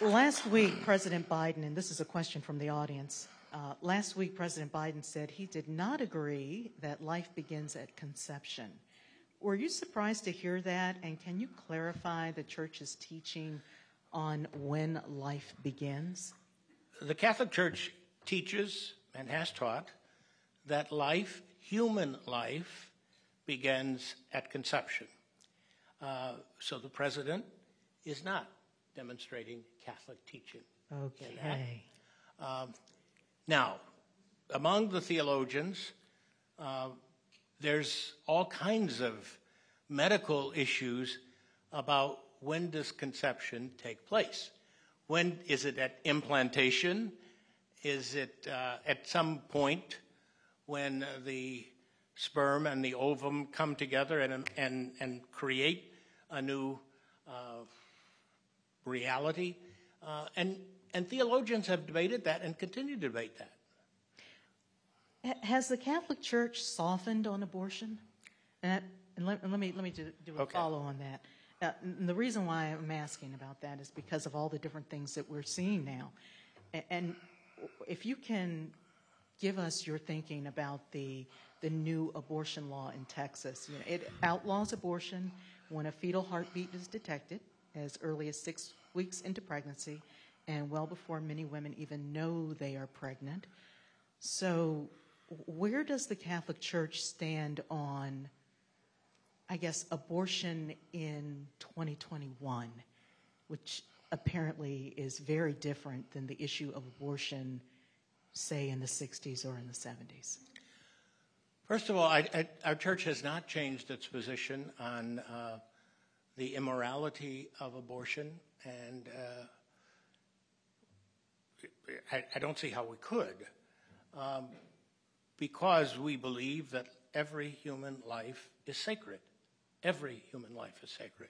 Last week, President Biden, and this is a question from the audience. Uh, last week, President Biden said he did not agree that life begins at conception. Were you surprised to hear that? And can you clarify the church's teaching on when life begins? The Catholic Church teaches and has taught that life, human life, begins at conception. Uh, so the president is not demonstrating Catholic teaching. Okay. Um, now, among the theologians, uh, there's all kinds of medical issues about when does conception take place. When is it at implantation? Is it uh, at some point when the sperm and the ovum come together and, and, and create a new uh, reality? Uh, and, and theologians have debated that and continue to debate that. Has the Catholic Church softened on abortion? And, and let, let, me, let me do, do a Okay. follow on that. Uh, and the reason why I'm asking about that is because of all the different things that we're seeing now. A- And if you can give us your thinking about the, the new abortion law in Texas. You know, it outlaws abortion when a fetal heartbeat is detected as early as six weeks into pregnancy and well before many women even know they are pregnant. So, where does the Catholic Church stand on, I guess, abortion in 2021, which apparently is very different than the issue of abortion, say, in the 60s or in the 70s? First of all, I, I, our church has not changed its position on uh, the immorality of abortion, and uh, I, I don't see how we could, um, because we believe that every human life is sacred. Every human life is sacred.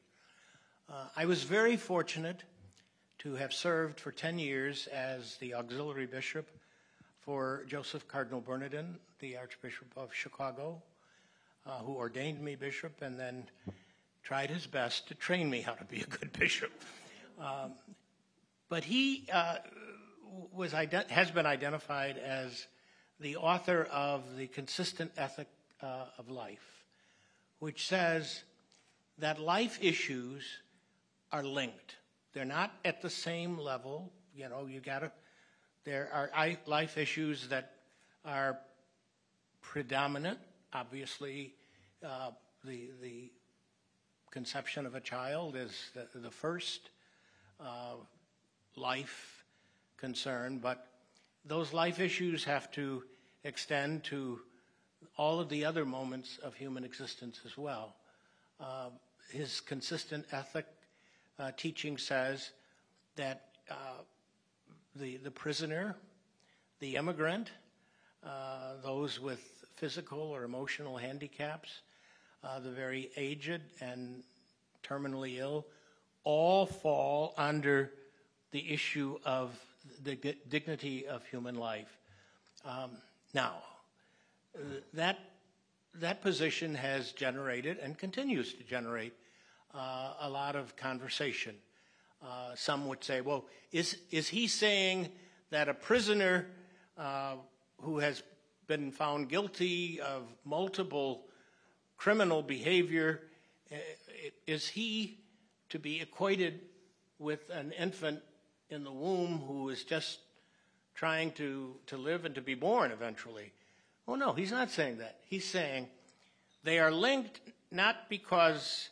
Uh, I was very fortunate to have served for 10 years as the auxiliary bishop for Joseph Cardinal Bernardin, the Archbishop of Chicago, uh, who ordained me bishop and then tried his best to train me how to be a good bishop. Um, but he uh, was has been identified as the author of the Consistent Ethic uh, of Life, which says that life issues are linked. They're not at the same level. You know, you got to. There are life issues that are predominant. Obviously, uh, the the conception of a child is the, the first uh, life concern, but those life issues have to extend to all of the other moments of human existence as well. Uh, his consistent ethic uh, teaching says that uh, the, the prisoner, the immigrant, uh, those with physical or emotional handicaps, uh, the very aged and terminally ill, all fall under the issue of the di- dignity of human life. Um, now, uh, that that position has generated and continues to generate uh, a lot of conversation. Uh, some would say, well, is, is he saying that a prisoner uh, who has been found guilty of multiple criminal behavior, uh, is he to be equated with an infant in the womb who is just trying to, to live and to be born eventually? Oh, no, he's not saying that. He's saying they are linked not because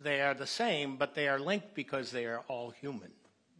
they are the same, but they are linked because they are all human.